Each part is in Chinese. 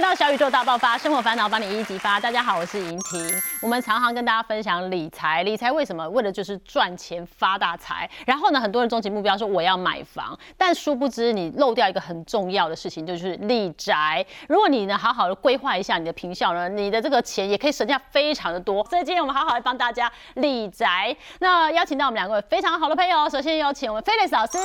来到小宇宙大爆发，生活烦恼帮你一一激发。大家好，我是莹婷。我们常常跟大家分享理财，理财为什么？为了就是赚钱发大财。然后呢，很多人终极目标说我要买房，但殊不知你漏掉一个很重要的事情，就是立宅。如果你呢好好的规划一下你的平效呢，你的这个钱也可以省下非常的多。所以今天我们好好来帮大家理宅。那邀请到我们两位非常好的朋友，首先有请我们 Felix 老师，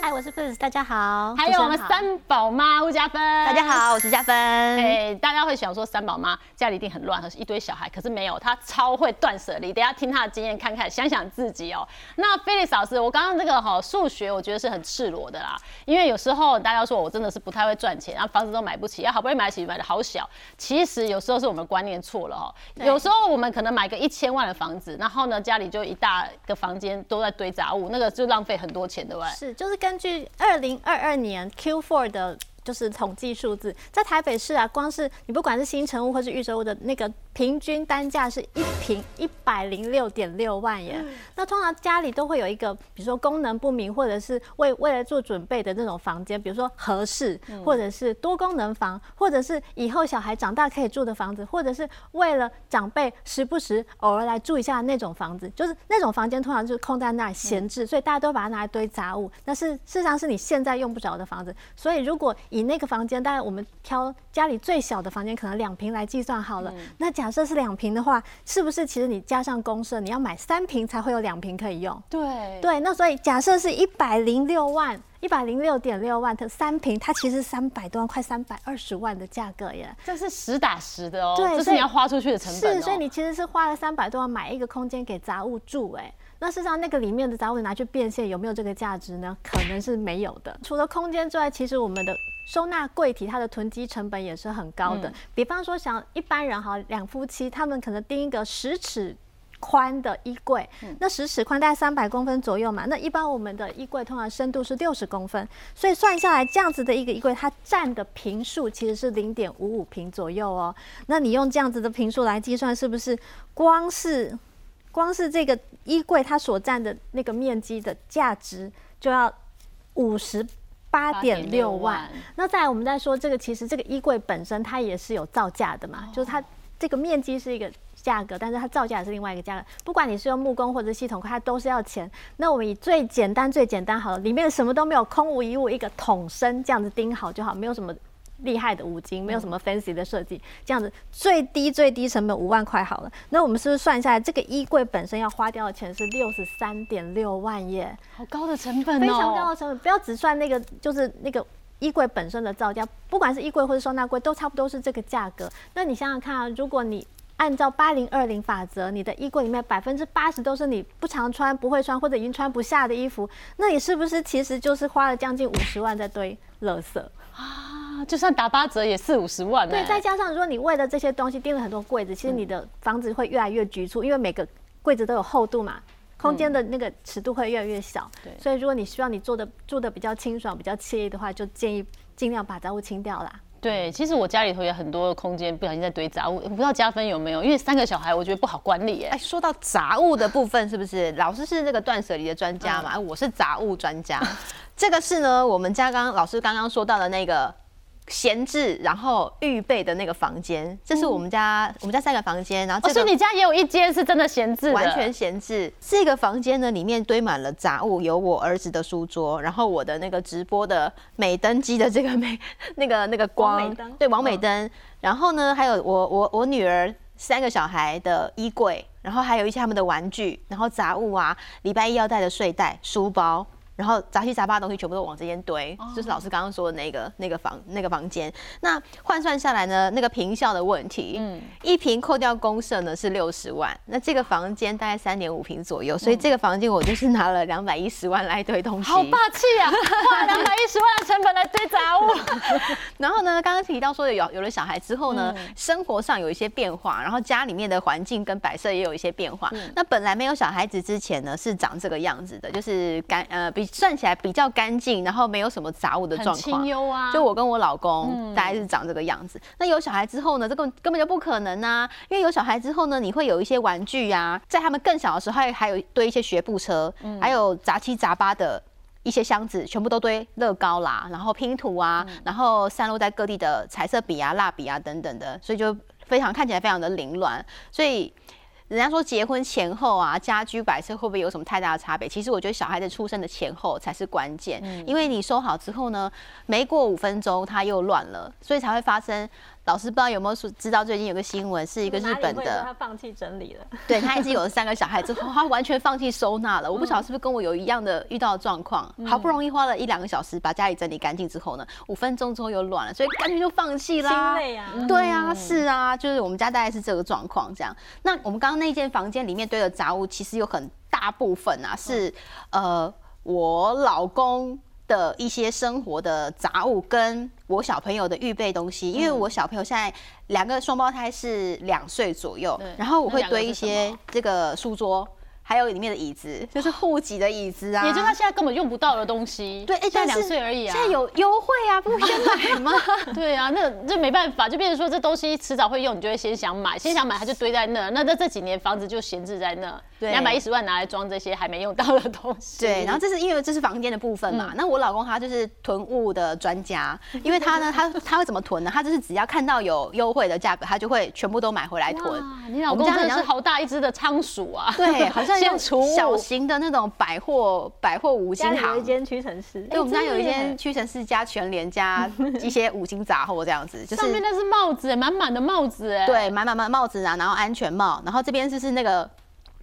嗨，我是菲利斯，大家好。还有我们三宝妈吴嘉芬，大家好，我是嘉芬。哎，大家会想说三宝妈家里一定很乱，一堆小孩，可是没有，她超会断舍离。等下听她的经验，看看想想自己哦。那菲利斯老师，我刚刚这个哈数学，我觉得是很赤裸的啦，因为有时候大家说我真的是不太会赚钱，然后房子都买不起，要好不容易买得起，买的好小。其实有时候是我们观念错了哦。有时候我们可能买个一千万的房子，然后呢家里就一大个房间都在堆杂物，那个就浪费很多钱，对不对？是，就是根据二零二二年 Q4 的。就是统计数字，在台北市啊，光是你不管是新城屋或是预售屋的那个平均单价是一平一百零六点六万元。那通常家里都会有一个，比如说功能不明或者是为为了做准备的那种房间，比如说合适，或者是多功能房，或者是以后小孩长大可以住的房子，或者是为了长辈时不时偶尔来住一下那种房子，就是那种房间通常就是空在那儿闲置，所以大家都把它拿来堆杂物。那是事实上是你现在用不着的房子，所以如果以以那个房间，当然我们挑家里最小的房间，可能两平来计算好了。那假设是两平的话，是不是其实你加上公设，你要买三平才会有两平可以用？对对，那所以假设是一百零六万，一百零六点六万的三平，它其实三百多万，快三百二十万的价格耶。这是实打实的哦，对，这是你要花出去的成本。是，所以你其实是花了三百多万买一个空间给杂物住，哎。那事实上，那个里面的杂物拿去变现，有没有这个价值呢？可能是没有的。除了空间之外，其实我们的收纳柜体，它的囤积成本也是很高的。比方说，像一般人哈，两夫妻，他们可能订一个十尺宽的衣柜，那十尺宽大概三百公分左右嘛。那一般我们的衣柜通常深度是六十公分，所以算下来，这样子的一个衣柜，它占的平数其实是零点五五平左右哦。那你用这样子的平数来计算，是不是光是？光是这个衣柜，它所占的那个面积的价值就要五十八点六万。那再来，我们再说这个，其实这个衣柜本身它也是有造价的嘛，就是它这个面积是一个价格，但是它造价是另外一个价格。不管你是用木工或者系统它都是要钱。那我们以最简单、最简单好了，里面什么都没有，空无一物，一个桶身这样子钉好就好，没有什么。厉害的五金，没有什么 fancy 的设计，这样子最低最低成本五万块好了。那我们是不是算下来，这个衣柜本身要花掉的钱是六十三点六万耶？好高的成本哦，非常高的成本。不要只算那个，就是那个衣柜本身的造价，不管是衣柜或者收纳柜，都差不多是这个价格。那你想想看啊，如果你按照八零二零法则，你的衣柜里面百分之八十都是你不常穿、不会穿或者已经穿不下的衣服，那你是不是其实就是花了将近五十万在堆垃圾啊？就算打八折也四五十万。对，再加上如果你为了这些东西订了很多柜子，其实你的房子会越来越局促，因为每个柜子都有厚度嘛，空间的那个尺度会越来越小。对，所以如果你希望你做的住的比较清爽、比较惬意的话，就建议尽量把杂物清掉啦。对，其实我家里头也很多空间不小心在堆杂物，不知道加分有没有？因为三个小孩，我觉得不好管理。哎，说到杂物的部分，是不是老师是那个断舍离的专家嘛？我是杂物专家。这个是呢，我们家刚老师刚刚说到的那个。闲置，然后预备的那个房间，这是我们家我们家三个房间，然后这是你家也有一间是真的闲置，完全闲置。这个房间呢，里面堆满了杂物，有我儿子的书桌，然后我的那个直播的美灯机的这个美 那个那个光，对，王美灯。然后呢，还有我我我女儿三个小孩的衣柜，然后还有一些他们的玩具，然后杂物啊，礼拜一要带的睡袋、书包。然后杂七杂八的东西全部都往这边堆，就是老师刚刚说的那个那个房那个房间。那换算下来呢，那个平效的问题，嗯，一平扣掉公设呢是六十万，那这个房间大概三点五平左右，所以这个房间我就是拿了两百一十万来堆东西。好霸气啊！花两百一十万的成本来堆杂物。然后呢，刚刚提到说有有了小孩之后呢，生活上有一些变化，然后家里面的环境跟摆设也有一些变化。那本来没有小孩子之前呢，是长这个样子的，就是干呃比。算起来比较干净，然后没有什么杂物的状况，清幽啊。就我跟我老公大概是长这个样子。那有小孩之后呢，这个根本就不可能啊！因为有小孩之后呢，你会有一些玩具啊，在他们更小的时候，还还有堆一些学步车，还有杂七杂八的。一些箱子全部都堆乐高啦，然后拼图啊，然后散落在各地的彩色笔啊、蜡笔啊等等的，所以就非常看起来非常的凌乱。所以人家说结婚前后啊，家居摆设会不会有什么太大的差别？其实我觉得小孩子出生的前后才是关键，因为你收好之后呢，没过五分钟它又乱了，所以才会发生。老师不知道有没有说知道最近有个新闻，是一个日本的，他放弃整理了。对他已经有了三个小孩之后，他完全放弃收纳了。我不晓得是不是跟我有一样的遇到的状况，好不容易花了一两个小时把家里整理干净之后呢，五分钟之后又乱了，所以干脆就放弃啦。心累啊。对啊，是啊，就是我们家大概是这个状况这样。那我们刚刚那间房间里面堆的杂物，其实有很大部分啊是呃我老公。的一些生活的杂物，跟我小朋友的预备东西，因为我小朋友现在两个双胞胎是两岁左右，然后我会堆一些这个书桌。还有里面的椅子，就是户籍的椅子啊，也就是他现在根本用不到的东西。对，现在两岁而已啊，现在有优惠啊，不先买吗？对啊，那这没办法，就变成说这东西迟早会用，你就会先想买，先想买，它就堆在那。那那这几年房子就闲置在那，两百一十万拿来装这些还没用到的东西。对，然后这是因为这是房间的部分嘛。那我老公他就是囤物的专家，因为他呢，他他会怎么囤呢？他就是只要看到有优惠的价格，他就会全部都买回来囤。你老公真的是好大一只的仓鼠啊！对，好像小。型的那种百货百货五金行，有一间屈臣氏，对，我们家有一间屈臣氏加全联加一些五金杂货这样子，就是上面那是帽子，满满的帽子，哎，对，满满满帽子啊，然后安全帽，然后这边就是那个。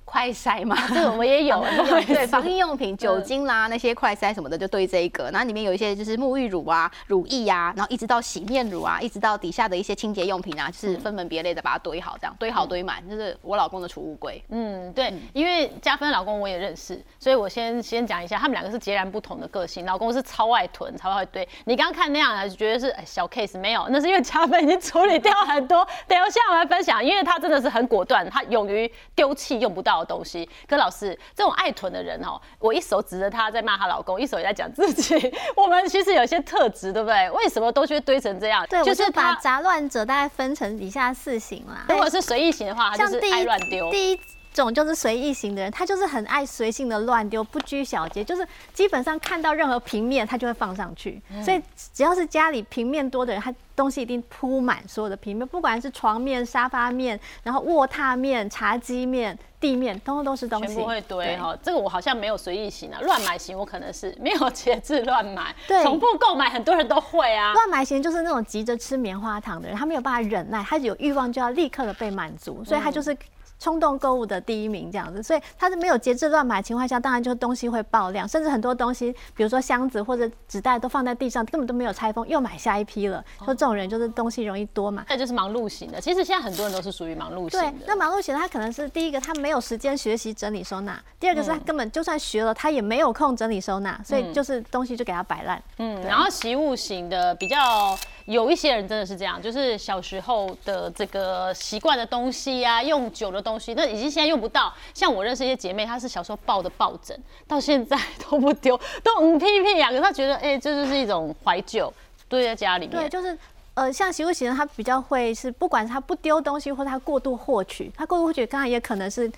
快筛嘛，这个我们也有，对，防疫用品、酒精啦，那些快筛什么的就堆这一个，然后里面有一些就是沐浴乳啊、乳液啊，然后一直到洗面乳啊，一直到底下的一些清洁用品啊，就是分门别类的把它堆好，这样堆好堆满，就是我老公的储物柜。嗯，对，因为加芬老公我也认识，所以我先先讲一下，他们两个是截然不同的个性。老公是超爱囤，超爱堆。你刚刚看那样啊，觉得是小 case，没有，那是因为加芬已经处理掉很多。等一下我来分享，因为他真的是很果断，他勇于丢弃用不到的东西。可老师，这种爱囤的人哦，我一手指着她在骂她老公，一手也在讲自己。我们其实有些特质，对不对？为什么都去堆成这样？对，就是把杂乱者大概分成以下四型啦。如果是随意型的话，他就是爱乱丢。第一种就是随意型的人，他就是很爱随性的乱丢，不拘小节，就是基本上看到任何平面，他就会放上去。所以只要是家里平面多的人，他东西一定铺满所有的平面，不管是床面、沙发面，然后卧榻面、茶几面。地面通通都是东西，全部会堆哈。这个我好像没有随意型啊，乱买型我可能是没有节制乱买，对，重复购买很多人都会啊。乱买型就是那种急着吃棉花糖的人，他没有办法忍耐，他有欲望就要立刻的被满足，所以他就是。冲动购物的第一名这样子，所以他是没有节制乱买情况下，当然就是东西会爆量，甚至很多东西，比如说箱子或者纸袋都放在地上，根本都没有拆封，又买下一批了。说这种人就是东西容易多嘛，那就是忙碌型的。其实现在很多人都是属于忙碌型的。对，那忙碌型的他可能是第一个，他没有时间学习整理收纳；第二个是他根本就算学了，他也没有空整理收纳，所以就是东西就给他摆烂。嗯，然后习物型的比较。有一些人真的是这样，就是小时候的这个习惯的东西呀，用久的东西，那已经现在用不到。像我认识一些姐妹，她是小时候抱的抱枕，到现在都不丢，都五屁屁呀。可是她觉得，哎，这就是一种怀旧，堆在家里面。对，就是呃，像习物型的，他比较会是，不管是他不丢东西，或者他过度获取，他过度获取，刚才也可能是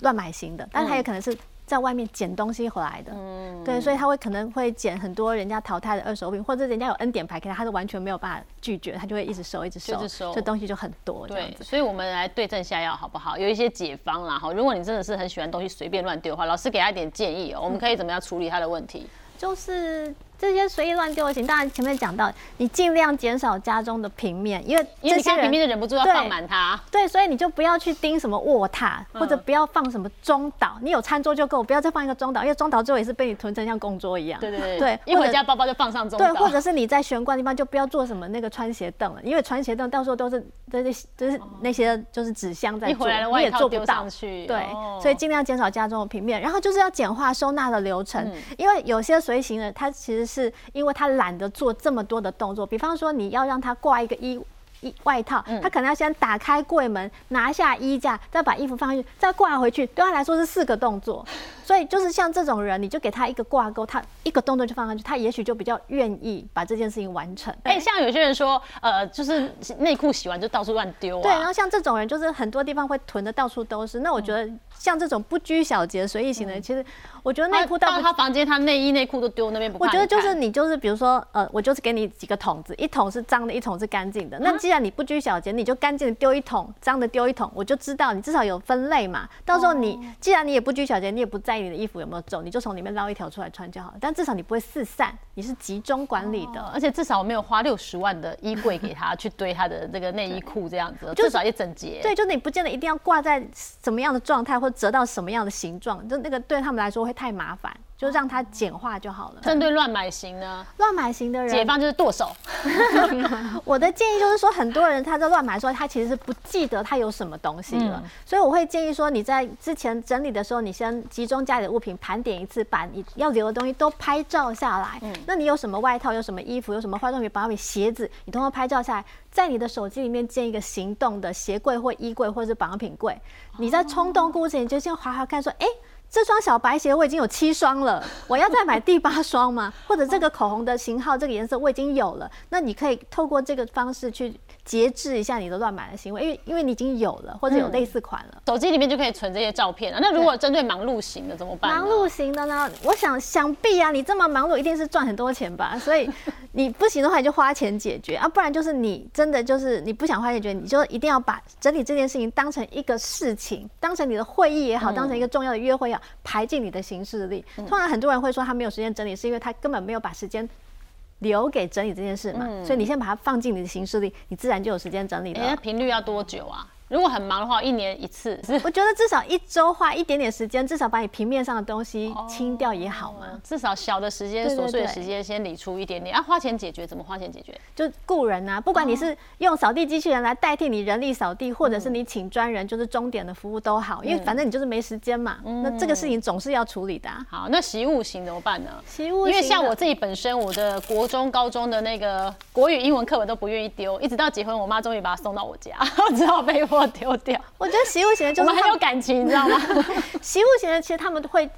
乱买型的，但是他也可能是。在外面捡东西回来的，嗯，对，所以他会可能会捡很多人家淘汰的二手品，或者人家有 N 点牌给他，他是完全没有办法拒绝，他就会一直收，一直收，这东西就很多。对，所以我们来对症下药好不好？有一些解方啦，哈，如果你真的是很喜欢东西随便乱丢的话，老师给他一点建议哦，我们可以怎么样处理他的问题？就是。这些随意乱丢的行，当然前面讲到，你尽量减少家中的平面，因为因为你看平面就忍不住要放满它。对，所以你就不要去盯什么卧榻，或者不要放什么中岛，你有餐桌就够，不要再放一个中岛，因为中岛最后也是被你囤成像工桌一样。对对对。对，一回家包包就放上中岛。对，或者是你在玄关地方就不要做什么那个穿鞋凳了，因为穿鞋凳到时候都是这些就是那些就是纸箱在做，你也做不到。对，所以尽量减少家中的平面，然后就是要简化收纳的流程，因为有些随行的他其实是因为他。懒得做这么多的动作，比方说你要让他挂一个衣衣外套，他可能要先打开柜门，拿下衣架，再把衣服放进去，再挂回去，对他来说是四个动作。所以就是像这种人，你就给他一个挂钩，他一个动作就放上去，他也许就比较愿意把这件事情完成。哎，像有些人说，呃，就是内裤洗完就到处乱丢。对，然后像这种人，就是很多地方会囤的到处都是。那我觉得像这种不拘小节、随意型的，其实我觉得内裤到他房间，他内衣内裤都丢那边不。我觉得就是你就是比如说，呃，我就是给你几个桶子，一桶是脏的，一桶是干净的。那既然你不拘小节，你就干净的丢一桶，脏的丢一桶，我就知道你至少有分类嘛。到时候你既然你也不拘小节，你也不在意你的衣服有没有皱，你就从里面捞一条出来穿就好了。但至少你不会四散，你是集中管理的，而且至少我没有花六十万的衣柜给他去堆他的这个内衣裤这样子，至少也整洁。对，就你不见得一定要挂在什么样的状态，或者折到什么样的形状，就那个对他们来说会太麻烦。就让它简化就好了。针对乱买型呢？乱买型的人，解放就是剁手。我的建议就是说，很多人他在乱买的时候，他其实是不记得他有什么东西了。所以我会建议说，你在之前整理的时候，你先集中家里的物品盘点一次，把你要留的东西都拍照下来。嗯。那你有什么外套？有什么衣服？有什么化妆品、保养品、鞋子？你通通拍照下来，在你的手机里面建一个行动的鞋柜或衣柜或者是保养品柜。你在冲动购物前，你就先划划看，说，哎。这双小白鞋我已经有七双了，我要再买第八双吗？或者这个口红的型号、这个颜色我已经有了，那你可以透过这个方式去。节制一下你的乱买的行为，因为因为你已经有了或者有类似款了，手机里面就可以存这些照片了。那如果针对忙碌型的怎么办？忙碌型的呢？我想想必啊，你这么忙碌一定是赚很多钱吧？所以你不行的话，你就花钱解决啊，不然就是你真的就是你不想花钱解决，你就一定要把整理这件事情当成一个事情，当成你的会议也好，当成一个重要的约会要排进你的行事历。通常很多人会说他没有时间整理，是因为他根本没有把时间。留给整理这件事嘛，所以你先把它放进你的行事历，你自然就有时间整理了。频率要多久啊？如果很忙的话，一年一次。我觉得至少一周花一点点时间，至少把你平面上的东西清掉也好嘛。至少小的时间、琐碎的时间先理出一点点。要花钱解决，怎么花钱解决？就雇人啊，不管你是用扫地机器人来代替你人力扫地，或者是你请专人，就是钟点的服务都好。因为反正你就是没时间嘛。那这个事情总是要处理的。好，那习物型怎么办呢？习物，因为像我自己本身，我的国中、高中的那个国语、英文课本都不愿意丢，一直到结婚，我妈终于把它送到我家，只好被迫丢掉。我觉得习物型的，就是很有感情，你知道吗？习物型的其实他们会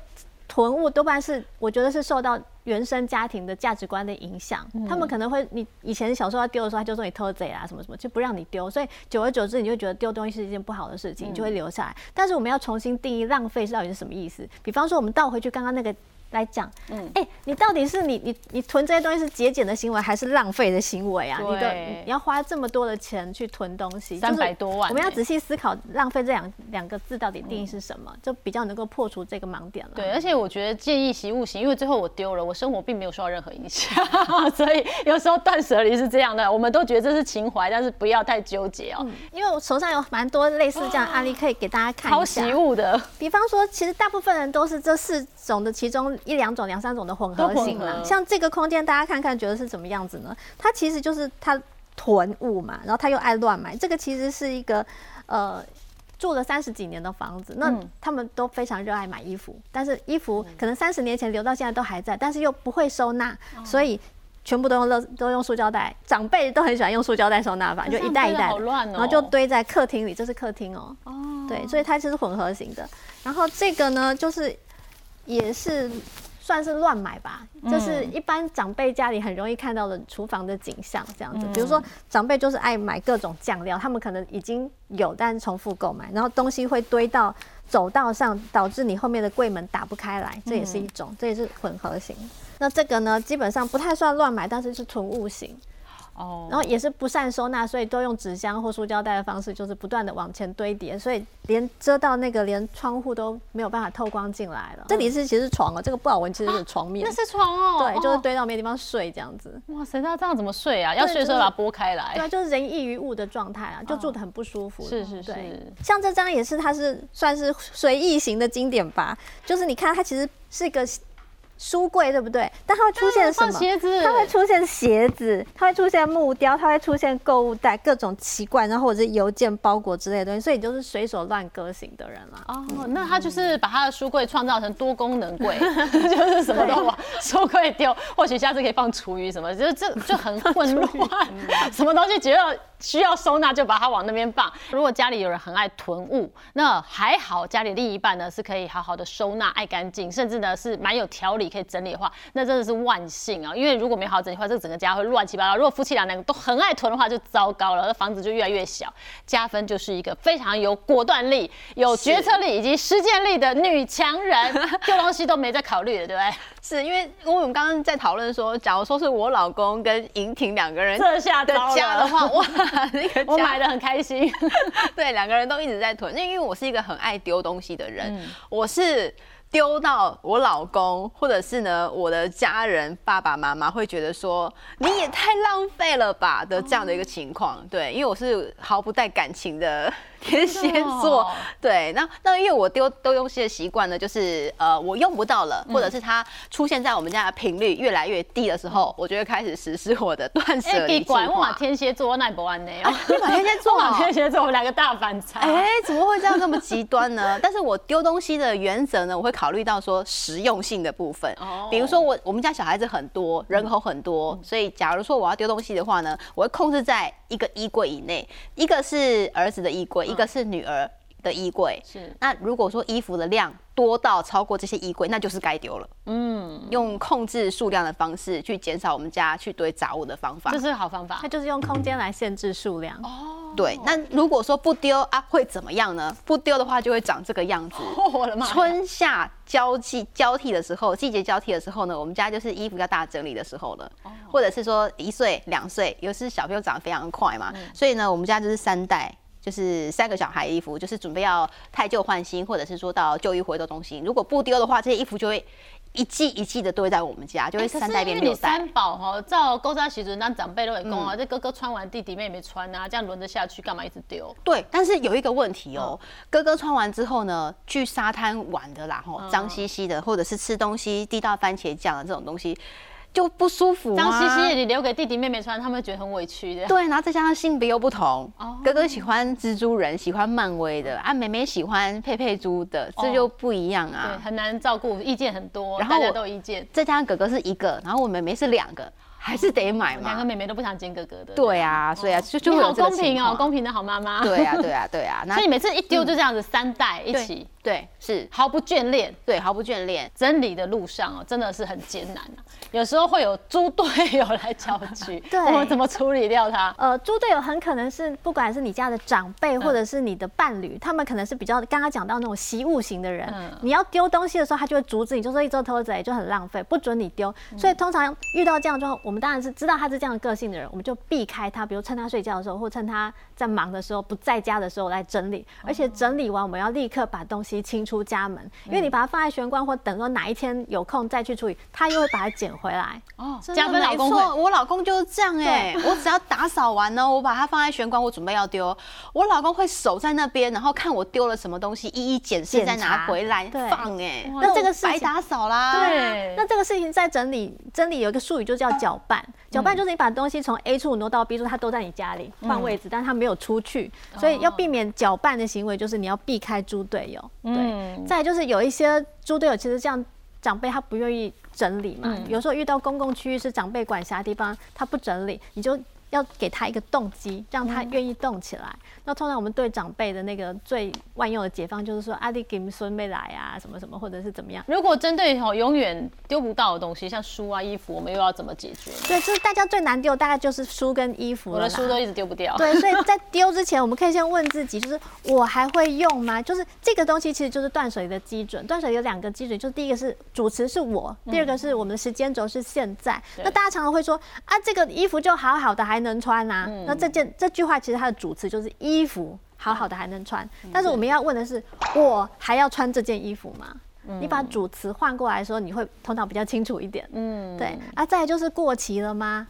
囤物，多半是我觉得是受到原生家庭的价值观的影响。他们可能会，你以前小时候要丢的时候，他就说你偷贼啊，什么什么，就不让你丢。所以久而久之，你就觉得丢东西是一件不好的事情，你就会留下来。但是我们要重新定义浪费是到底是什么意思。比方说，我们倒回去刚刚那个。来讲，嗯，哎，你到底是你你你囤这些东西是节俭的行为还是浪费的行为啊？你的你要花这么多的钱去囤东西，三百多万，我们要仔细思考浪费这两两个字到底定义是什么，就比较能够破除这个盲点了。对，而且我觉得建议习物型，因为最后我丢了，我生活并没有受到任何影响，所以有时候断舍离是这样的，我们都觉得这是情怀，但是不要太纠结哦。因为我手上有蛮多类似这样案例可以给大家看一下。习物的，比方说，其实大部分人都是这四种的其中一两种、两三种。的混合型啦，像这个空间，大家看看觉得是怎么样子呢？它其实就是它囤物嘛，然后他又爱乱买。这个其实是一个呃住了三十几年的房子，那他们都非常热爱买衣服，但是衣服可能三十年前留到现在都还在，但是又不会收纳，所以全部都用乐都用塑胶袋。长辈都很喜欢用塑胶袋收纳法，就一袋一袋，然后就堆在客厅里。这是客厅哦，哦，对，所以它是混合型的。然后这个呢，就是也是。算是乱买吧，就是一般长辈家里很容易看到的厨房的景象，这样子。比如说，长辈就是爱买各种酱料，他们可能已经有，但是重复购买，然后东西会堆到走道上，导致你后面的柜门打不开来，这也是一种，这也是混合型。那这个呢，基本上不太算乱买，但是是囤物型。哦，然后也是不善收纳，所以都用纸箱或塑胶袋的方式，就是不断的往前堆叠，所以连遮到那个连窗户都没有办法透光进来了。这里是其实是床哦，这个不好闻，其实是床面。那是床哦，对，就是堆到没地方睡这样子。哇塞，那这样怎么睡啊？要睡的时候把它拨开来。对，就是人异于物的状态啊，就住的很不舒服。是是是，像这张也是，它是算是随意型的经典吧，就是你看它其实是一个。书柜对不对？但它会出现什么？它会出现鞋子，它会出现木雕，它会出现购物袋，各种奇怪，然后或者是邮件包裹之类的东西，所以你就是随手乱割型的人了。哦，那他就是把他的书柜创造成多功能柜，就是什么都往书柜丢，或许下次可以放厨余什么，就是这就很混乱，什么东西只要。需要收纳就把它往那边放。如果家里有人很爱囤物，那还好，家里另一半呢是可以好好的收纳、爱干净，甚至呢是蛮有条理可以整理的话，那真的是万幸啊！因为如果没好好整理的话，这整个家会乱七八糟。如果夫妻俩两个都很爱囤的话，就糟糕了，那房子就越来越小。加分就是一个非常有果断力、有决策力以及实践力的女强人，丢东西都没在考虑的，对不对？是因为因为我们刚刚在讨论说，假如说是我老公跟莹婷两个人这下的家的话，哇，那个 我买的很开心。对，两个人都一直在囤，因为我是一个很爱丢东西的人，我是。丢到我老公，或者是呢我的家人爸爸妈妈会觉得说你也太浪费了吧的这样的一个情况，对，因为我是毫不带感情的天蝎座，对，那那因为我丢丢东西的习惯呢，就是呃我用不到了，或者是它出现在我们家的频率越来越低的时候，我就会开始实施我的断舍离计划。我天蝎座奈博安呢？你把天蝎座，天蝎座，我们两个大反差。哎，怎么会这样这么极端呢？但是我丢东西的原则呢，我会考虑到说实用性的部分，比如说我我们家小孩子很多，人口很多，所以假如说我要丢东西的话呢，我会控制在一个衣柜以内，一个是儿子的衣柜，一个是女儿的衣柜。是，那如果说衣服的量多到超过这些衣柜，那就是该丢了。嗯，用控制数量的方式去减少我们家去堆杂物的方法，这是好方法。它就是用空间来限制数量。哦。对，那如果说不丢啊，会怎么样呢？不丢的话就会长这个样子。我的妈！春夏交替交替的时候，季节交替的时候呢，我们家就是衣服要大整理的时候了。或者是说一岁、两岁，有时小朋友长得非常快嘛，所以呢，我们家就是三代，就是三个小孩衣服，就是准备要太旧换新，或者是说到旧衣回收中心。如果不丢的话，这些衣服就会。一季一季的堆在我们家，就会三代变六代。三宝哈，照勾扎习俗，让长辈都会供啊。这哥哥穿完，弟弟妹妹穿啊，这样轮着下去，干嘛一直丢？对，但是有一个问题哦，哥哥穿完之后呢，去沙滩玩的啦，吼，脏兮兮的，或者是吃东西滴到番茄酱的这种东西。就不舒服脏兮兮的，你留给弟弟妹妹穿，他们会觉得很委屈的。对，然后再加上性别又不同，哥哥喜欢蜘蛛人，喜欢漫威的，啊，妹妹喜欢佩佩猪的，这就不一样啊。对，很难照顾，意见很多，然后大家都有意见。再加上哥哥是一个，然后我妹妹是两个。还是得买嘛，两个妹妹都不想见哥哥的。对啊，所以啊，就就好公平哦，公平的好妈妈。对啊，对啊，对啊。所以每次一丢就这样子，三代一起，对，是毫不眷恋，对，毫不眷恋。整理的路上哦，真的是很艰难啊，有时候会有猪队友来搅局，对，我们怎么处理掉他？呃，猪队友很可能是不管是你家的长辈或者是你的伴侣，他们可能是比较刚刚讲到那种习物型的人，你要丢东西的时候，他就会阻止你，就说一周偷贼就很浪费，不准你丢。所以通常遇到这样状况，我们当然是知道他。是这样个性的人，我们就避开他，比如趁他睡觉的时候，或趁他在忙的时候不在家的时候来整理。而且整理完，我们要立刻把东西清出家门，因为你把它放在玄关，或等到哪一天有空再去处理，他又会把它捡回来。哦，加分老公我老公就是这样哎，我只要打扫完呢，我把它放在玄关，我准备要丢，我老公会守在那边，然后看我丢了什么东西，一一检视再拿回来放。哎，那这个是白打扫啦。对，那这个事情在整理整理有一个术语就叫搅拌，搅拌就。是你把东西从 A 处挪到 B 处，它都在你家里换位置，但它没有出去，所以要避免搅拌的行为，就是你要避开猪队友。对，再就是有一些猪队友，其实这样长辈他不愿意整理嘛，有时候遇到公共区域是长辈管辖的地方，他不整理，你就。要给他一个动机，让他愿意动起来。那通常我们对长辈的那个最万用的解放，就是说阿弟给孙妹来啊，什么什么，或者是怎么样。如果针对哦永远丢不到的东西，像书啊、衣服，我们又要怎么解决？对，就是大家最难丢，大概就是书跟衣服我的书都一直丢不掉。对，所以在丢之前，我们可以先问自己，就是我还会用吗？就是这个东西其实就是断水的基准。断水有两个基准，就是第一个是主持是我，第二个是我们的时间轴是现在。那大家常常会说啊，这个衣服就好好的还。能穿呐？那这件这句话其实它的主词就是衣服好好的还能穿，但是我们要问的是，我还要穿这件衣服吗？你把主词换过来说，你会头脑比较清楚一点。嗯，对。啊，再就是过期了吗？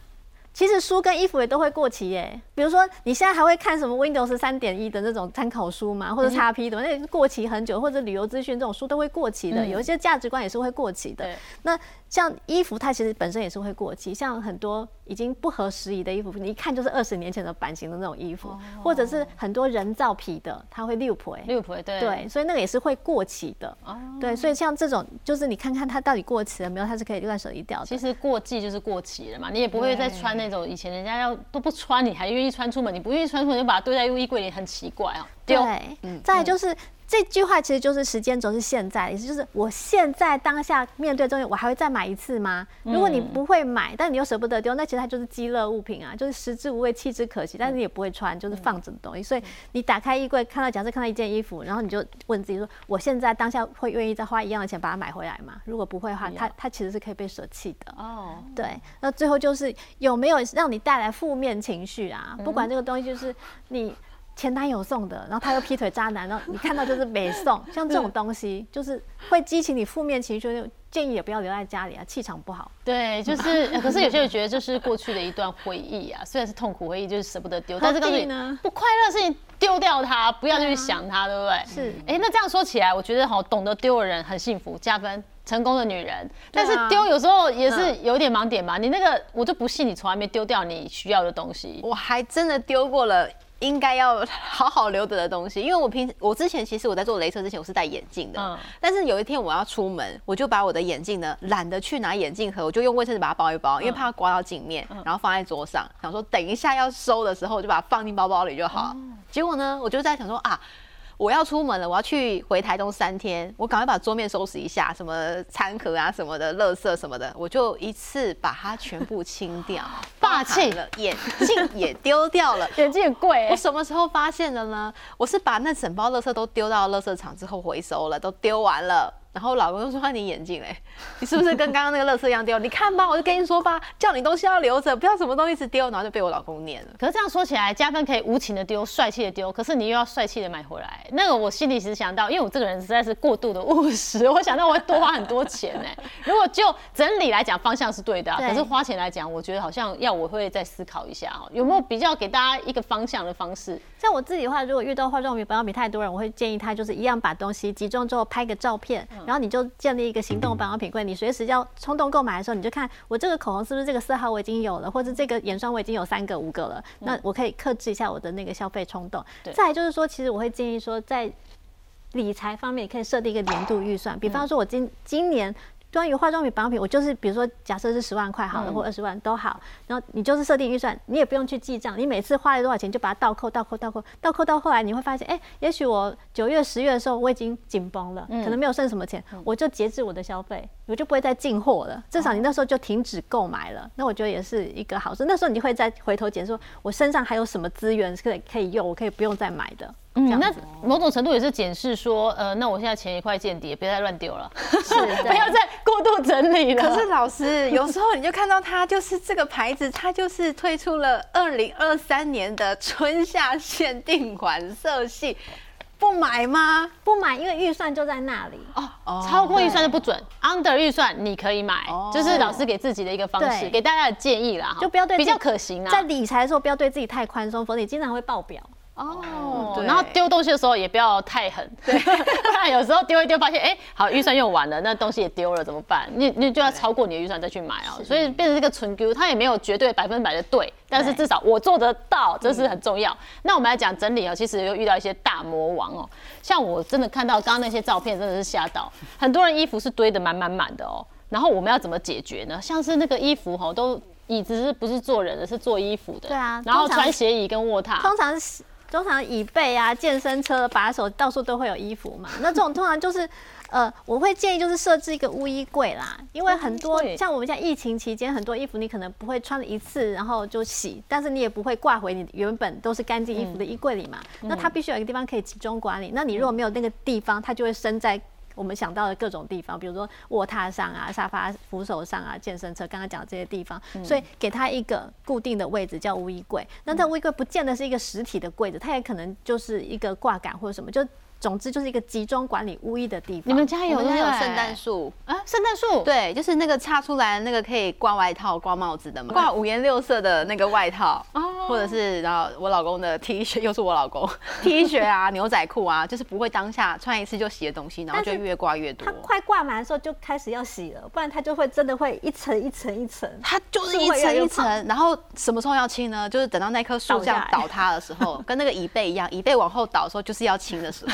其实书跟衣服也都会过期耶。比如说你现在还会看什么 Windows 三点一的那种参考书吗？或者 x P 的那过期很久，或者旅游资讯这种书都会过期的。有一些价值观也是会过期的。那像衣服，它其实本身也是会过期，像很多。已经不合时宜的衣服，你一看就是二十年前的版型的那种衣服，或者是很多人造皮的，它会六婆，六婆对对，所以那个也是会过期的。哦，对，所以像这种就是你看看它到底过期了没有，它是可以断舍离掉的。其实过季就是过期了嘛，你也不会再穿那种以前人家要都不穿，你还愿意穿出门，你不愿意穿出门就把它堆在衣柜里，很奇怪哦。对，再就是。这句话其实就是时间轴是现在，意思就是我现在当下面对东西，我还会再买一次吗？如果你不会买，但你又舍不得丢，那其实它就是积乐物品啊，就是食之无味，弃之可惜，但是你也不会穿，就是放着的东西。所以你打开衣柜，看到假设看到一件衣服，然后你就问自己说：我现在当下会愿意再花一样的钱把它买回来吗？如果不会的话，它它其实是可以被舍弃的。哦，对。那最后就是有没有让你带来负面情绪啊？不管这个东西就是你。前男友送的，然后他又劈腿渣男，然后你看到就是没送，像这种东西就是会激起你负面情绪，就建议也不要留在家里啊，气场不好。对，就是，可是有些人觉得这是过去的一段回忆啊，虽然是痛苦回忆，就是舍不得丢，但是告诉你不快乐的事情丢掉它，不要去想它，对不对？是。哎，那这样说起来，我觉得好懂得丢的人很幸福，加分，成功的女人。但是丢有时候也是有点盲点嘛，你那个我就不信你从来没丢掉你需要的东西，我还真的丢过了。应该要好好留着的东西，因为我平我之前其实我在做镭射之前我是戴眼镜的，嗯，但是有一天我要出门，我就把我的眼镜呢懒得去拿眼镜盒，我就用卫生纸把它包一包，因为怕它刮到镜面，然后放在桌上，想说等一下要收的时候我就把它放进包包里就好。结果呢，我就在想说啊。我要出门了，我要去回台东三天，我赶快把桌面收拾一下，什么餐盒啊、什么的、垃圾什么的，我就一次把它全部清掉，霸气了，眼镜也丢掉了，眼镜也贵。我什么时候发现的呢？我是把那整包垃圾都丢到垃圾场之后回收了，都丢完了。然后老公就说：“你眼镜嘞，你是不是跟刚刚那个乐色一样丢？你看吧，我就跟你说吧，叫你东西要留着，不要什么东西一直丢。”然后就被我老公念了。可是这样说起来，加分可以无情的丢，帅气的丢，可是你又要帅气的买回来。那个我心里其实想到，因为我这个人实在是过度的务实，我想到我会多花很多钱呢。如果就整理来讲，方向是对的，可是花钱来讲，我觉得好像要我会再思考一下哈，有没有比较给大家一个方向的方式？像我自己的话，如果遇到化妆品、保养品太多人，我会建议他就是一样把东西集中之后拍个照片，然后你就建立。一个行动保养品柜，你随时要冲动购买的时候，你就看我这个口红是不是这个色号我已经有了，或者这个眼霜我已经有三个五个了，那我可以克制一下我的那个消费冲动。再就是说，其实我会建议说，在理财方面可以设定一个年度预算，比方说我今今年。关于化妆品、保养品，我就是比如说，假设是十万块好了，或二十万都好，然后你就是设定预算，你也不用去记账，你每次花了多少钱就把它倒扣、倒扣、倒扣、倒扣到后来，你会发现，哎，也许我九月、十月的时候我已经紧绷了，可能没有剩什么钱，我就节制我的消费，我就不会再进货了，至少你那时候就停止购买了，那我觉得也是一个好事。那时候你就会再回头检说，我身上还有什么资源可以可以用，我可以不用再买的。嗯，那某种程度也是检视说，呃，那我现在钱一块见底，别再乱丢了，是，不要再过度整理了。可是老师，有时候你就看到它就是这个牌子，它就是推出了二零二三年的春夏限定款色系，不买吗？不买，因为预算就在那里哦。超过预算就不准，under 预算你可以买，就是老师给自己的一个方式，给大家的建议啦，就不要对比较可行啊。在理财的时候，不要对自己太宽松，否则你经常会爆表。哦，然后丢东西的时候也不要太狠，对，不然有时候丢一丢，发现哎，好预算用完了，那东西也丢了怎么办？你你就要超过你的预算再去买啊，所以变成这个纯丢，它也没有绝对百分百的对，但是至少我做得到，这是很重要。那我们来讲整理哦，其实又遇到一些大魔王哦，像我真的看到刚刚那些照片，真的是吓到，很多人衣服是堆得满满满的哦，然后我们要怎么解决呢？像是那个衣服哈，都椅子是不是坐人的，是坐衣服的，对啊，然后穿鞋椅跟卧榻，通常是。通常椅背啊、健身车的把手到处都会有衣服嘛，那这种通常就是，呃，我会建议就是设置一个污衣柜啦，因为很多像我们现在疫情期间，很多衣服你可能不会穿了一次然后就洗，但是你也不会挂回你原本都是干净衣服的衣柜里嘛，那它必须有一个地方可以集中管理，那你如果没有那个地方，它就会生在。我们想到的各种地方，比如说卧榻上啊、沙发扶手上啊、健身车，刚刚讲这些地方，所以给他一个固定的位置叫污衣柜。那这污衣柜不见得是一个实体的柜子，它也可能就是一个挂杆或者什么，就总之就是一个集中管理污衣的地方。你们家有有圣诞树啊？圣诞树？对，就是那个插出来那个可以挂外套、挂帽子的嘛，挂五颜六色的那个外套。哦。或者是然后我老公的 T 恤，又是我老公 T 恤啊、牛仔裤啊，就是不会当下穿一次就洗的东西，然后就越挂越多它。快挂满的时候就开始要洗了，不然它就会真的会一层一层一层。它就是一层一层，然后什么时候要清呢？就是等到那棵树这样倒塌的时候，跟那个椅背一样，椅背往后倒的时候就是要清的时候。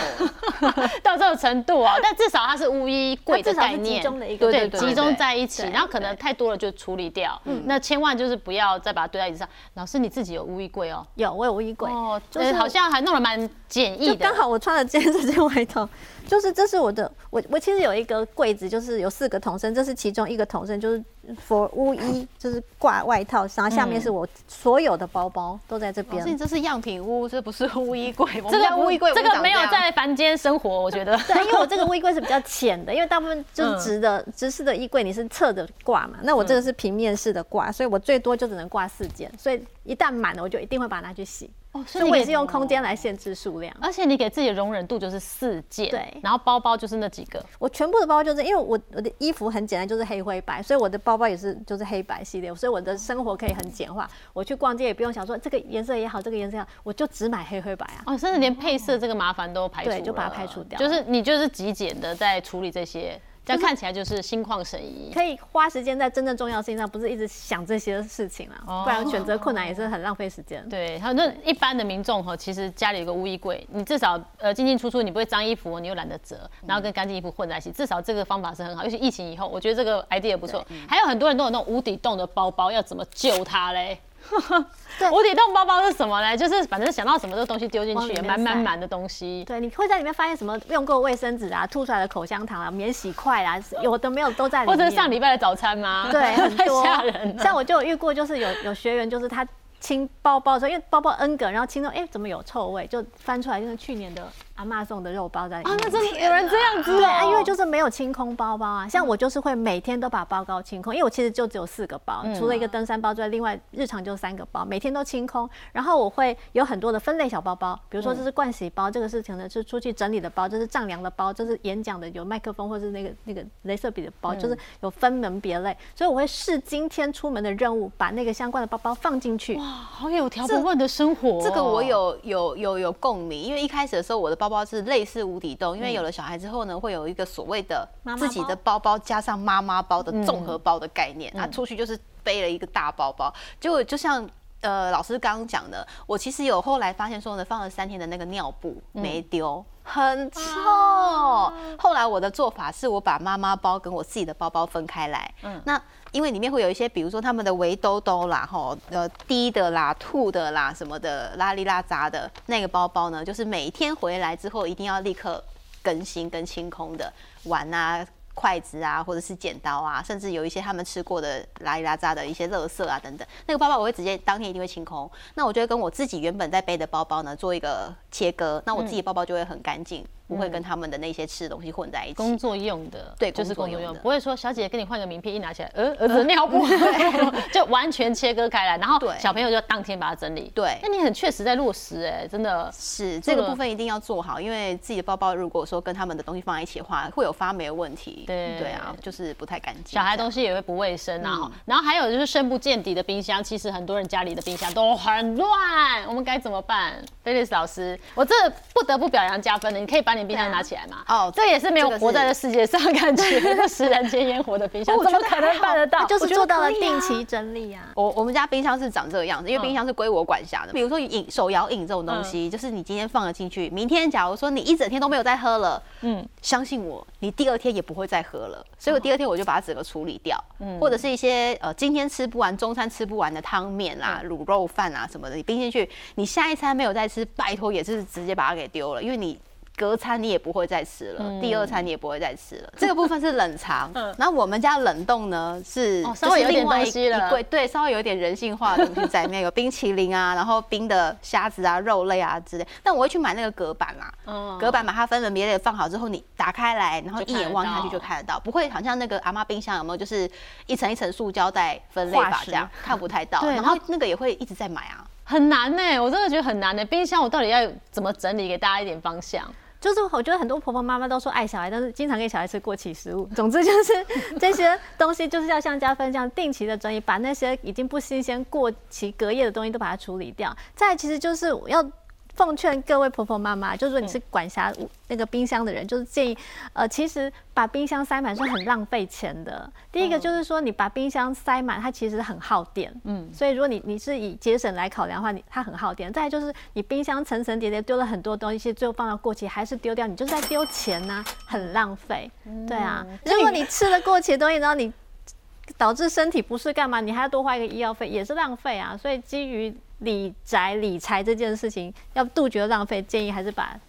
到这种程度哦，但至少它是乌衣柜的概念，集中的一个对，对对集中在一起，然后可能太多了就处理掉。那千万就是不要再把它堆在椅子上。老师你自己有污衣柜哦？有，我有无衣柜，哦，就是呃好像还弄得蛮简易的。刚好我穿了今天这件外套，就是这是我的，我我其实有一个柜子，就是有四个桶身，这是其中一个桶身，就是 for 污衣，就是挂外套，然后下面是我所有的包包都在这边老师，。你这是样品屋，这不是污衣柜。这个们家污衣柜这个没有在凡间生活，我觉得。对，因为我这个衣柜是比较浅的，因为大部分就是直的、直式的衣柜，你是侧着挂嘛，那我这个是平面式的挂，所以我最多就只能挂四件，所以一旦满了，我就一定会把它拿去洗。哦，所以我也是用空间来限制数量。而且你给自己的容忍度就是四件，对然后包包就是那几个，我全部的包包就是因为我我的衣服很简单，就是黑灰白，所以我的包包也是就是黑白系列，所以我的生活可以很简化。我去逛街也不用想说这个颜色也好，这个颜色也好，我就只买黑灰白啊。哦，甚至连配色这个麻烦都排除了，对就把它排除掉就是你就是极简的在处理这些，这样看起来就是心旷神怡。可以花时间在真正重要的事情上，不是一直想这些事情啊，哦不然选择困难也是很浪费时间。对，还有那一般的民众哈，其实家里有个污衣柜，你至少呃进进出出，你不会脏衣服，你又懒得折，然后跟干净衣服混在一起，至少这个方法是很好。尤其疫情以后，我觉得这个 idea 不错。还有很多人都有那种无底洞的包包，要怎么救它嘞？对无底洞包包是什么嘞？就是反正想到什么这个东西丢进去，满满满的东西。对，你会在里面发现什么用过卫生纸啊，吐出来的口香糖啊，免洗筷啊，有的没有都在里面。或者是上礼拜的早餐吗？对，很 多太吓人了。像我就有遇过，就是有有学员，就是他清包包的时候，因为包包 N 个，然后清到哎、怎么有臭味，就翻出来就是去年的阿妈送的肉包在里面。啊，那真的 有人这样子、哦？对啊，因为就是没有清空包包啊，像我就是会每天都把包包清空，因为我其实就只有四个包，除了一个登山包之外，另外日常就三个包，每天都清空。然后我会有很多的分类小包包，比如说这是盥洗包，这个是可能是出去整理的包，这是丈量的包，这是演讲的有麦克风或是那个那个镭射笔的包，就是有分门别类，所以我会视今天出门的任务，把那个相关的包包放进去。哇，好有条不紊的生活哦、这个我有有有有共鸣，因为一开始的时候我的包包包是类似无底洞，因为有了小孩之后呢，会有一个所谓的自己的包。包加上妈妈包的综合包的概念，啊，出去就是背了一个大包包，结果就像。呃，老师刚刚讲的，我其实有后来发现说呢，放了三天的那个尿布没丢，很臭。后来我的做法是我把妈妈包跟我自己的包包分开来，嗯。那因为里面会有一些，比如说他们的围兜兜啦，吼，呃，低的啦、吐的啦什么的，拉里拉杂的那个包包呢，就是每天回来之后一定要立刻更新跟清空的碗啊。筷子啊，或者是剪刀啊，甚至有一些他们吃过的拉里拉杂的一些垃圾啊等等，那个包包我会直接当天一定会清空。那我就会跟我自己原本在背的包包呢做一个切割，那我自己包包就会很干净，不会跟他们的那些吃的东西混在一起。工作用的，对就是工作用，的不会说小姐姐跟你换个名片，一拿起来，呃，儿子尿布，就完全切割开来，然后对小朋友就当天把它整理。对那你很确实在落实，哎，真的。是这个部分一定要做好，因为自己的包包如果说跟他们的东西放在一起的话，会有发霉的问题。对对啊，就是不太干净。小孩东西也会不卫生啊，嗯然后还有就是深不见底的冰箱，其实很多人家里的冰箱都很乱，我们该怎么办？菲利斯老师，我这不得不表扬加分的，你可以把你冰箱拿起来嘛？哦这也是没有活在这世界上，感觉食人间烟火的冰箱，怎么可能办得到？就是做到了定期整理啊。我我们家冰箱是长这个样子，因为嗯冰箱是归我管辖的。比如说饮手摇饮这种东西，就是你今天放了进去，明天假如说你一整天都没有再喝了，嗯嗯，相信我，你第二天也不会再喝了。所以我第二天我就把它整个处理掉，嗯或者是一些呃今天吃不完中餐吃不完的汤面啦、嗯卤肉饭啊什么的，你冰进去，你下一餐没有再吃，拜托也是直接把它给丢了，因为你。隔餐你也不会再吃了，嗯第二餐你也不会再吃了。这个部分是冷藏，然后我们家冷冻呢是哦稍微有点东西了对，稍微有一点人性化的东西在里面，有冰淇淋啊，然后冰的虾子啊、肉类啊之类。但我会去买那个隔板啦，嗯隔板把它分门别类放好之后，你打开来，然后一眼望下去就看得到，不会好像那个阿妈冰箱有没有，就是一层一层塑胶袋分类化石法这样看不太到。然后那个也会一直在买啊。很难呢，我真的觉得很难呢。冰箱我到底要怎么整理，给大家一点方向？就是我觉得很多婆婆妈妈都说爱小孩，但是经常给小孩吃过期食物。总之就是这些东西就是要像加分这样定期的整理，把那些已经不新鲜、过期、隔夜的东西都把它处理掉。再其实就是要。奉劝各位婆婆妈妈，就是说你是管辖那个冰箱的人，就是建议，呃，其实把冰箱塞满是很浪费钱的。第一个就是说，你把冰箱塞满，它其实很耗电，嗯，所以如果你你是以节省来考量的话，你它很耗电。再就是你冰箱层层叠叠丢了很多东西，最后放到过期还是丢掉，你就是在丢钱呐，很浪费。对啊，如果你吃了过期的东西，然后你导致身体不适干嘛？你还要多花一个医药费，也是浪费啊。所以基于理宅理财这件事情，要杜绝浪费，建议还是把。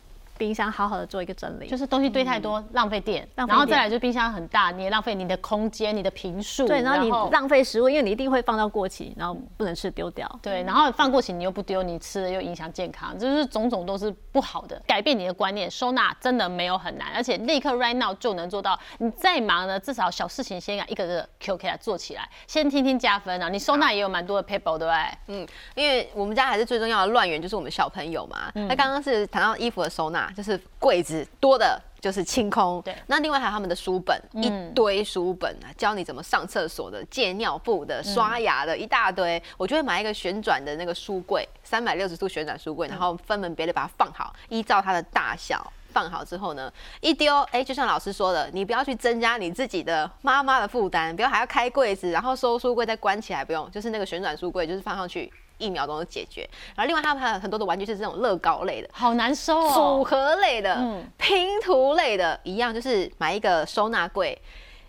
冰箱好好的做一个整理，就是东西堆太多，浪费电，然后再来就冰箱很大，你也浪费你的空间、你的平数。对，然后你浪费食物，因为你一定会放到过期，然后不能吃丢掉。对，然后放过期你又不丢，你吃了又影响健康，就是种种都是不好的。改变你的观念，收纳真的没有很难，而且立刻 right now 就能做到。你再忙呢，至少小事情先一个个 Q 给它做起来，先听听加分啊。你收纳也有蛮多的 paper，对不对？嗯，因为我们家还是最重要的乱源就是我们小朋友嘛。那刚刚是谈到衣服的收纳，就是柜子。多的就是清空，对。那另外还有他们的书本，一堆书本啊，教你怎么上厕所的、借尿布的、刷牙的，一大堆。我就会买一个旋转的那个书柜，三百六十度旋转书柜，然后分门别类把它放好，依照它的大小放好之后呢，一丢，哎，就像老师说的，你不要去增加你自己的妈妈的负担，不要还要开柜子，然后收书柜再关起来，不用，就是那个旋转书柜，就是放上去。一秒钟就解决，然后另外他们还有很多的玩具是这种乐高类的，好难收哦。组合类的，嗯，拼图类的，一样就是买一个收纳柜，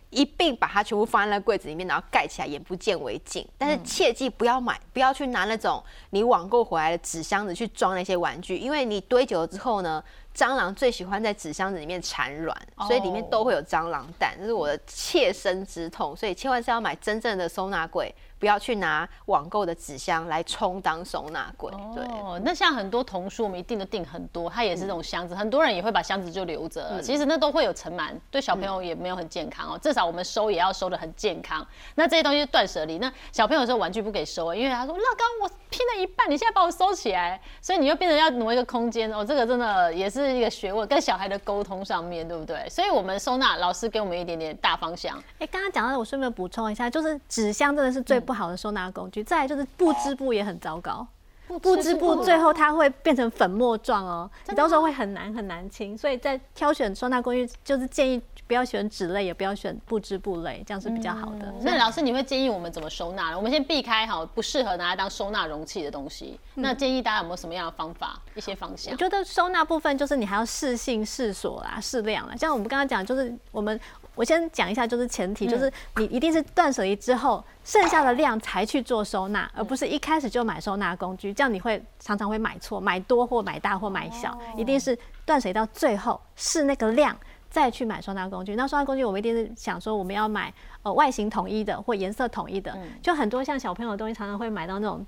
一并把它全部放在那柜子里面，然后盖起来，眼不见为净。但是切记不要买，不要去拿那种你网购回来的纸箱子去装那些玩具，因为你堆久了之后呢，蟑螂最喜欢在纸箱子里面产卵，所以里面都会有蟑螂蛋，这是我的切身之痛，所以千万是要买真正的收纳柜。不要去拿网购的纸箱来充当收纳柜。对，那像很多童书，我们一定都订很多，它也是这种箱子，很多人也会把箱子就留着。其实那都会有尘螨，对小朋友也没有很健康哦。至少我们收也要收的很健康。那这些东西断舍离，那小朋友说玩具不给收，因为他说乐高我拼了一半，你现在把我收起来，所以你又变成要挪一个空间哦。这个真的也是一个学问，跟小孩的沟通上面对不对？所以我们收纳老师给我们一点点大方向。哎，刚刚讲到，我顺便补充一下，就是纸箱真的是最不。不好的收纳工具，再来就是布织布也很糟糕，布织布最后它会变成粉末状哦，你到时候会很难很难清，所以在挑选收纳工具，就是建议不要选纸类，也不要选布织布类，这样是比较好的。那老师你会建议我们怎么收纳呢？我们先避开哈不适合拿来当收纳容器的东西。那建议大家有没有什么样的方法、一些方向？我觉得收纳部分就是你还要适性、适所啦、适量啦。像我们刚刚讲，就是我们。我先讲一下，就是前提，就是你一定是断舍离之后，剩下的量才去做收纳，而不是一开始就买收纳工具，这样你会常常会买错，买多或买大或买小，一定是断舍离到最后是那个量再去买收纳工具。那收纳工具我们一定是想说，我们要买呃外形统一的或颜色统一的，就很多像小朋友的东西，常常会买到那种。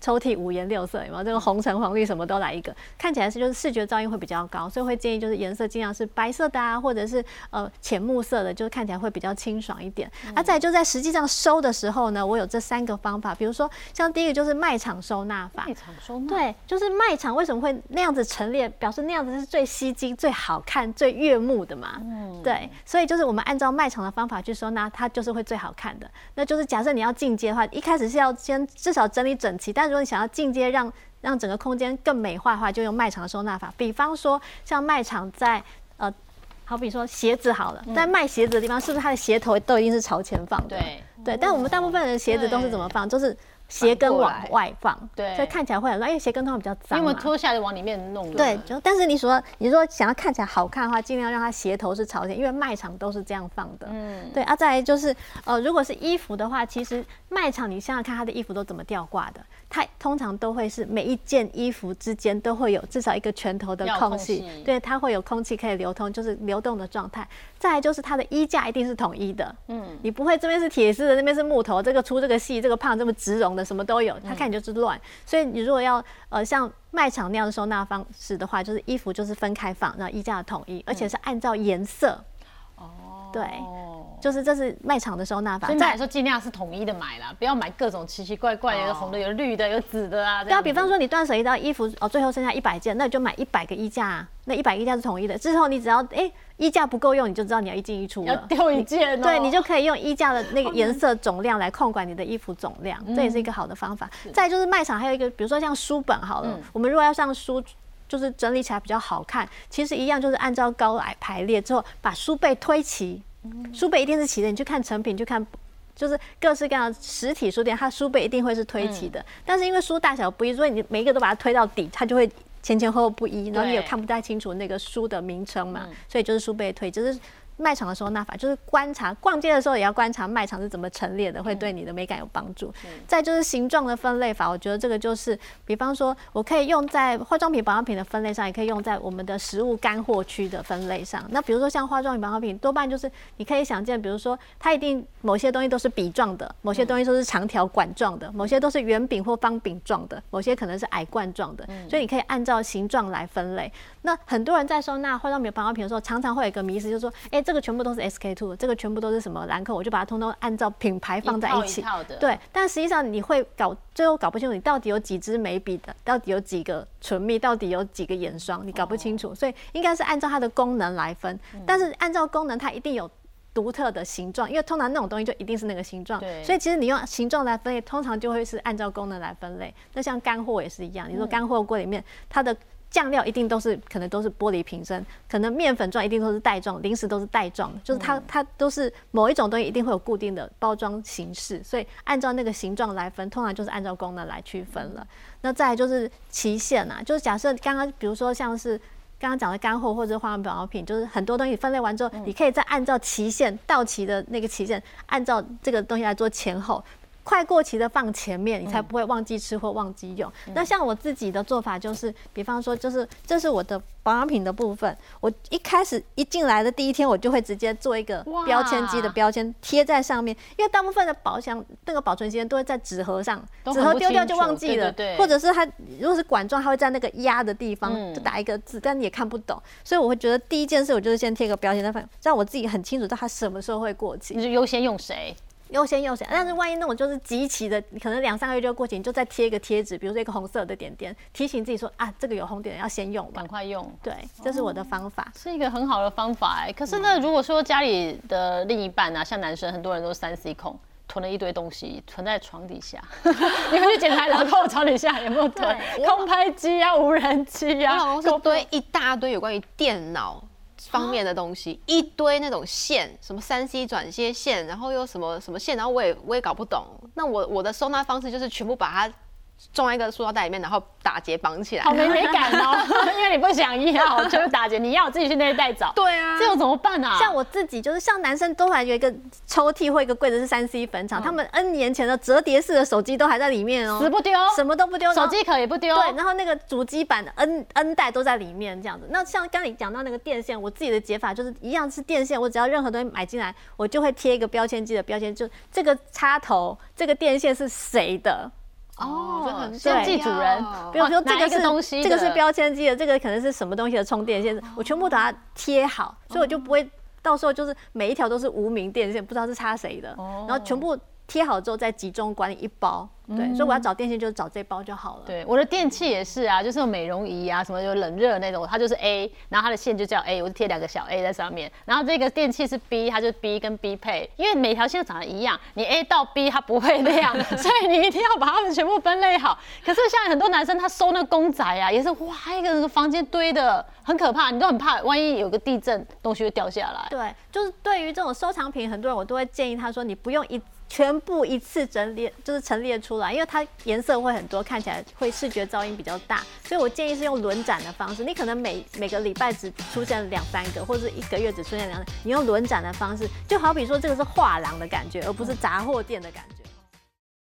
抽屉五颜六色，有没有这个红橙黄绿什么都来一个，看起来是就是视觉噪音会比较高，所以会建议就是颜色尽量是白色的啊，或者是呃浅木色的，就是看起来会比较清爽一点。啊，再就在实际上收的时候呢，我有这三个方法，比如说像第一个就是卖场收纳法。卖场收纳。对，就是卖场为什么会那样子陈列，表示那样子是最吸睛、最好看、最悦目的嘛。嗯。对，所以就是我们按照卖场的方法去收纳，它就是会最好看的。那就是假设你要进阶的话，一开始是要先至少整理整齐。但如果你想要进阶，让让整个空间更美化的话，就用卖场的收纳法。比方说，像卖场在呃，好比说鞋子好了，在卖鞋子的地方，是不是它的鞋头都一定是朝前放的？对对。但我们大部分人的鞋子都是怎么放？就是。鞋跟往外放，对，所以看起来会很乱，因为鞋跟通常比较脏因为脱下来往里面弄。对，就但是你说你说想要看起来好看的话，尽量让它鞋头是朝前，因为卖场都是这样放的。嗯，对啊，再来就是呃，如果是衣服的话，其实卖场你想想看，它的衣服都怎么吊挂的？它通常都会是每一件衣服之间都会有至少一个拳头的空隙，对，它会有空气可以流通，就是流动的状态。再来就是它的衣架一定是统一的，嗯，你不会这边是铁丝的，那边是木头，这个粗这个细，这个胖这么直绒的什么都有，它看你就是乱。所以你如果要呃像卖场那样的收纳方式的话，就是衣服就是分开放，然后衣架统一，而且是按照颜色。哦，对。就是这是卖场的收纳法。所以买的时候尽量是统一的买啦，不要买各种奇奇怪怪，有红的、有绿的、有紫的啊。对啊，比方说你断舍离到衣服哦，最后剩下一百件，那你就买一百个衣架，那一百个衣架是统一的。之后你只要哎衣架不够用，你就知道你要一进一出了，要丢一件。对，你就可以用衣架的那个颜色总量来控管你的衣服总量，这也是一个好的方法。再就是卖场还有一个，比如说像书本好了，我们如果要上书。就是整理起来比较好看，其实一样就是按照高矮排列之后，把书背推齐。书背一定是齐的，你去看成品，去看就是各式各样的实体书店，它书背一定会是推齐的。但是因为书大小不一，所以你每一个都把它推到底，它就会前前后后不一，然后你也看不太清楚那个书的名称嘛。所以就是书背推，就是。卖场的收纳法就是观察，逛街的时候也要观察卖场是怎么陈列的，会对你的美感有帮助。再就是形状的分类法，我觉得这个就是，比方说我可以用在化妆品、保养品的分类上，也可以用在我们的食物干货区的分类上。那比如说像化妆品、保养品，多半就是你可以想见，比如说它一定某些东西都是笔状的，某些东西都是长条管状的，某些都是圆饼或方饼状的，某些可能是矮罐状的，所以你可以按照形状来分类。那很多人在收纳化妆品、保养品的时候，常常会有一个迷思，就是说，哎。这个全部都是 SK two，这个全部都是什么兰蔻，我就把它通通按照品牌放在一起。对，但实际上你会搞，最后搞不清楚你到底有几支眉笔的，到底有几个唇蜜，到底有几个眼霜，你搞不清楚。所以应该是按照它的功能来分，但是按照功能它一定有独特的形状，因为通常那种东西就一定是那个形状。所以其实你用形状来分类，通常就会是按照功能来分类。那像干货也是一样，你说干货柜里面它的。酱料一定都是可能都是玻璃瓶身，可能面粉状一定都是袋状，零食都是袋状，就是它它都是某一种东西一定会有固定的包装形式，所以按照那个形状来分，通常就是按照功能来区分了。那再就是期限啊，就是假设刚刚比如说像是刚刚讲的干货或者化妆保养品，就是很多东西分类完之后，你可以再按照期限到期的那个期限，按照这个东西来做前后。快过期的放前面，你才不会忘记吃或忘记用。那像我自己的做法就是，比方说，就是这是我的保养品的部分，我一开始一进来的第一天，我就会直接做一个标签机的标签贴在上面，因为大部分的保箱那个保存时间都会在纸盒上，纸盒丢掉就忘记了，或者是它如果是管状，它会在那个压的地方就打一个字，但你也看不懂，所以我会觉得第一件事我就是先贴个标签在上，让我自己很清楚到它什么时候会过期。你就优先用谁？优先优先，但是万一那种就是极其的，可能两三个月就过期，你就再贴一个贴纸，比如说一个红色的点点，提醒自己说啊，这个有红点要先用，赶快用。对，这是我的方法，是一个很好的方法哎。可是呢，如果说家里的另一半啊，像男生，很多人都三 C 控，囤了一堆东西，存在床底下，你们去检查老公床底下有没有囤空拍机啊、无人机啊？我老公是堆一大堆有关于电脑。方面的东西一堆那种线，什么三 C 转接线，然后又什么什么线，然后我也我也搞不懂。那我我的收纳方式就是全部把它。装在一个塑料袋里面，然后打结绑起来，好没美感哦。因为你不想要，就是打结，你要自己去那一袋找。对啊，这种怎么办啊？像我自己，就是像男生都还有一个抽屉或一个柜子是三 C 坟场，他们 N 年前的折叠式的手机都还在里面哦，死不丢，什么都不丢，手机壳也不丢。对，然后那个主机板的 N N 代都在里面，这样子。那像刚你讲到那个电线，我自己的解法就是一样是电线，我只要任何东西买进来，我就会贴一个标签机的标签，就这个插头，这个电线是谁的。哦，先记主人，比如说这个是东西，这个是标签机的，这个可能是什么东西的充电线，我全部把它贴好，所以我就不会到时候就是每一条都是无名电线，不知道是插谁的，然后全部贴好之后再集中管理一包。对，所以我要找电线，就是找这包就好了。对，我的电器也是啊，就是美容仪啊，什么有冷热那种，它就是 A，然后它的线就叫 A，我就贴两个小 A 在上面。然后这个电器是 B，它就 B 跟 B 配，因为每条线长得一样，你 A 到 B 它不会那样，所以你一定要把它们全部分类好。可是像很多男生他收那公仔啊，也是哇，一个个房间堆的很可怕，你都很怕，万一有个地震，东西会掉下来。对，就是对于这种收藏品，很多人我都会建议他说，你不用一。全部一次整列就是陈列出来，因为它颜色会很多，看起来会视觉噪音比较大，所以我建议是用轮展的方式。你可能每每个礼拜只出现两三个，或者一个月只出现两，你用轮展的方式，就好比说这个是画廊的感觉，而不是杂货店的感觉。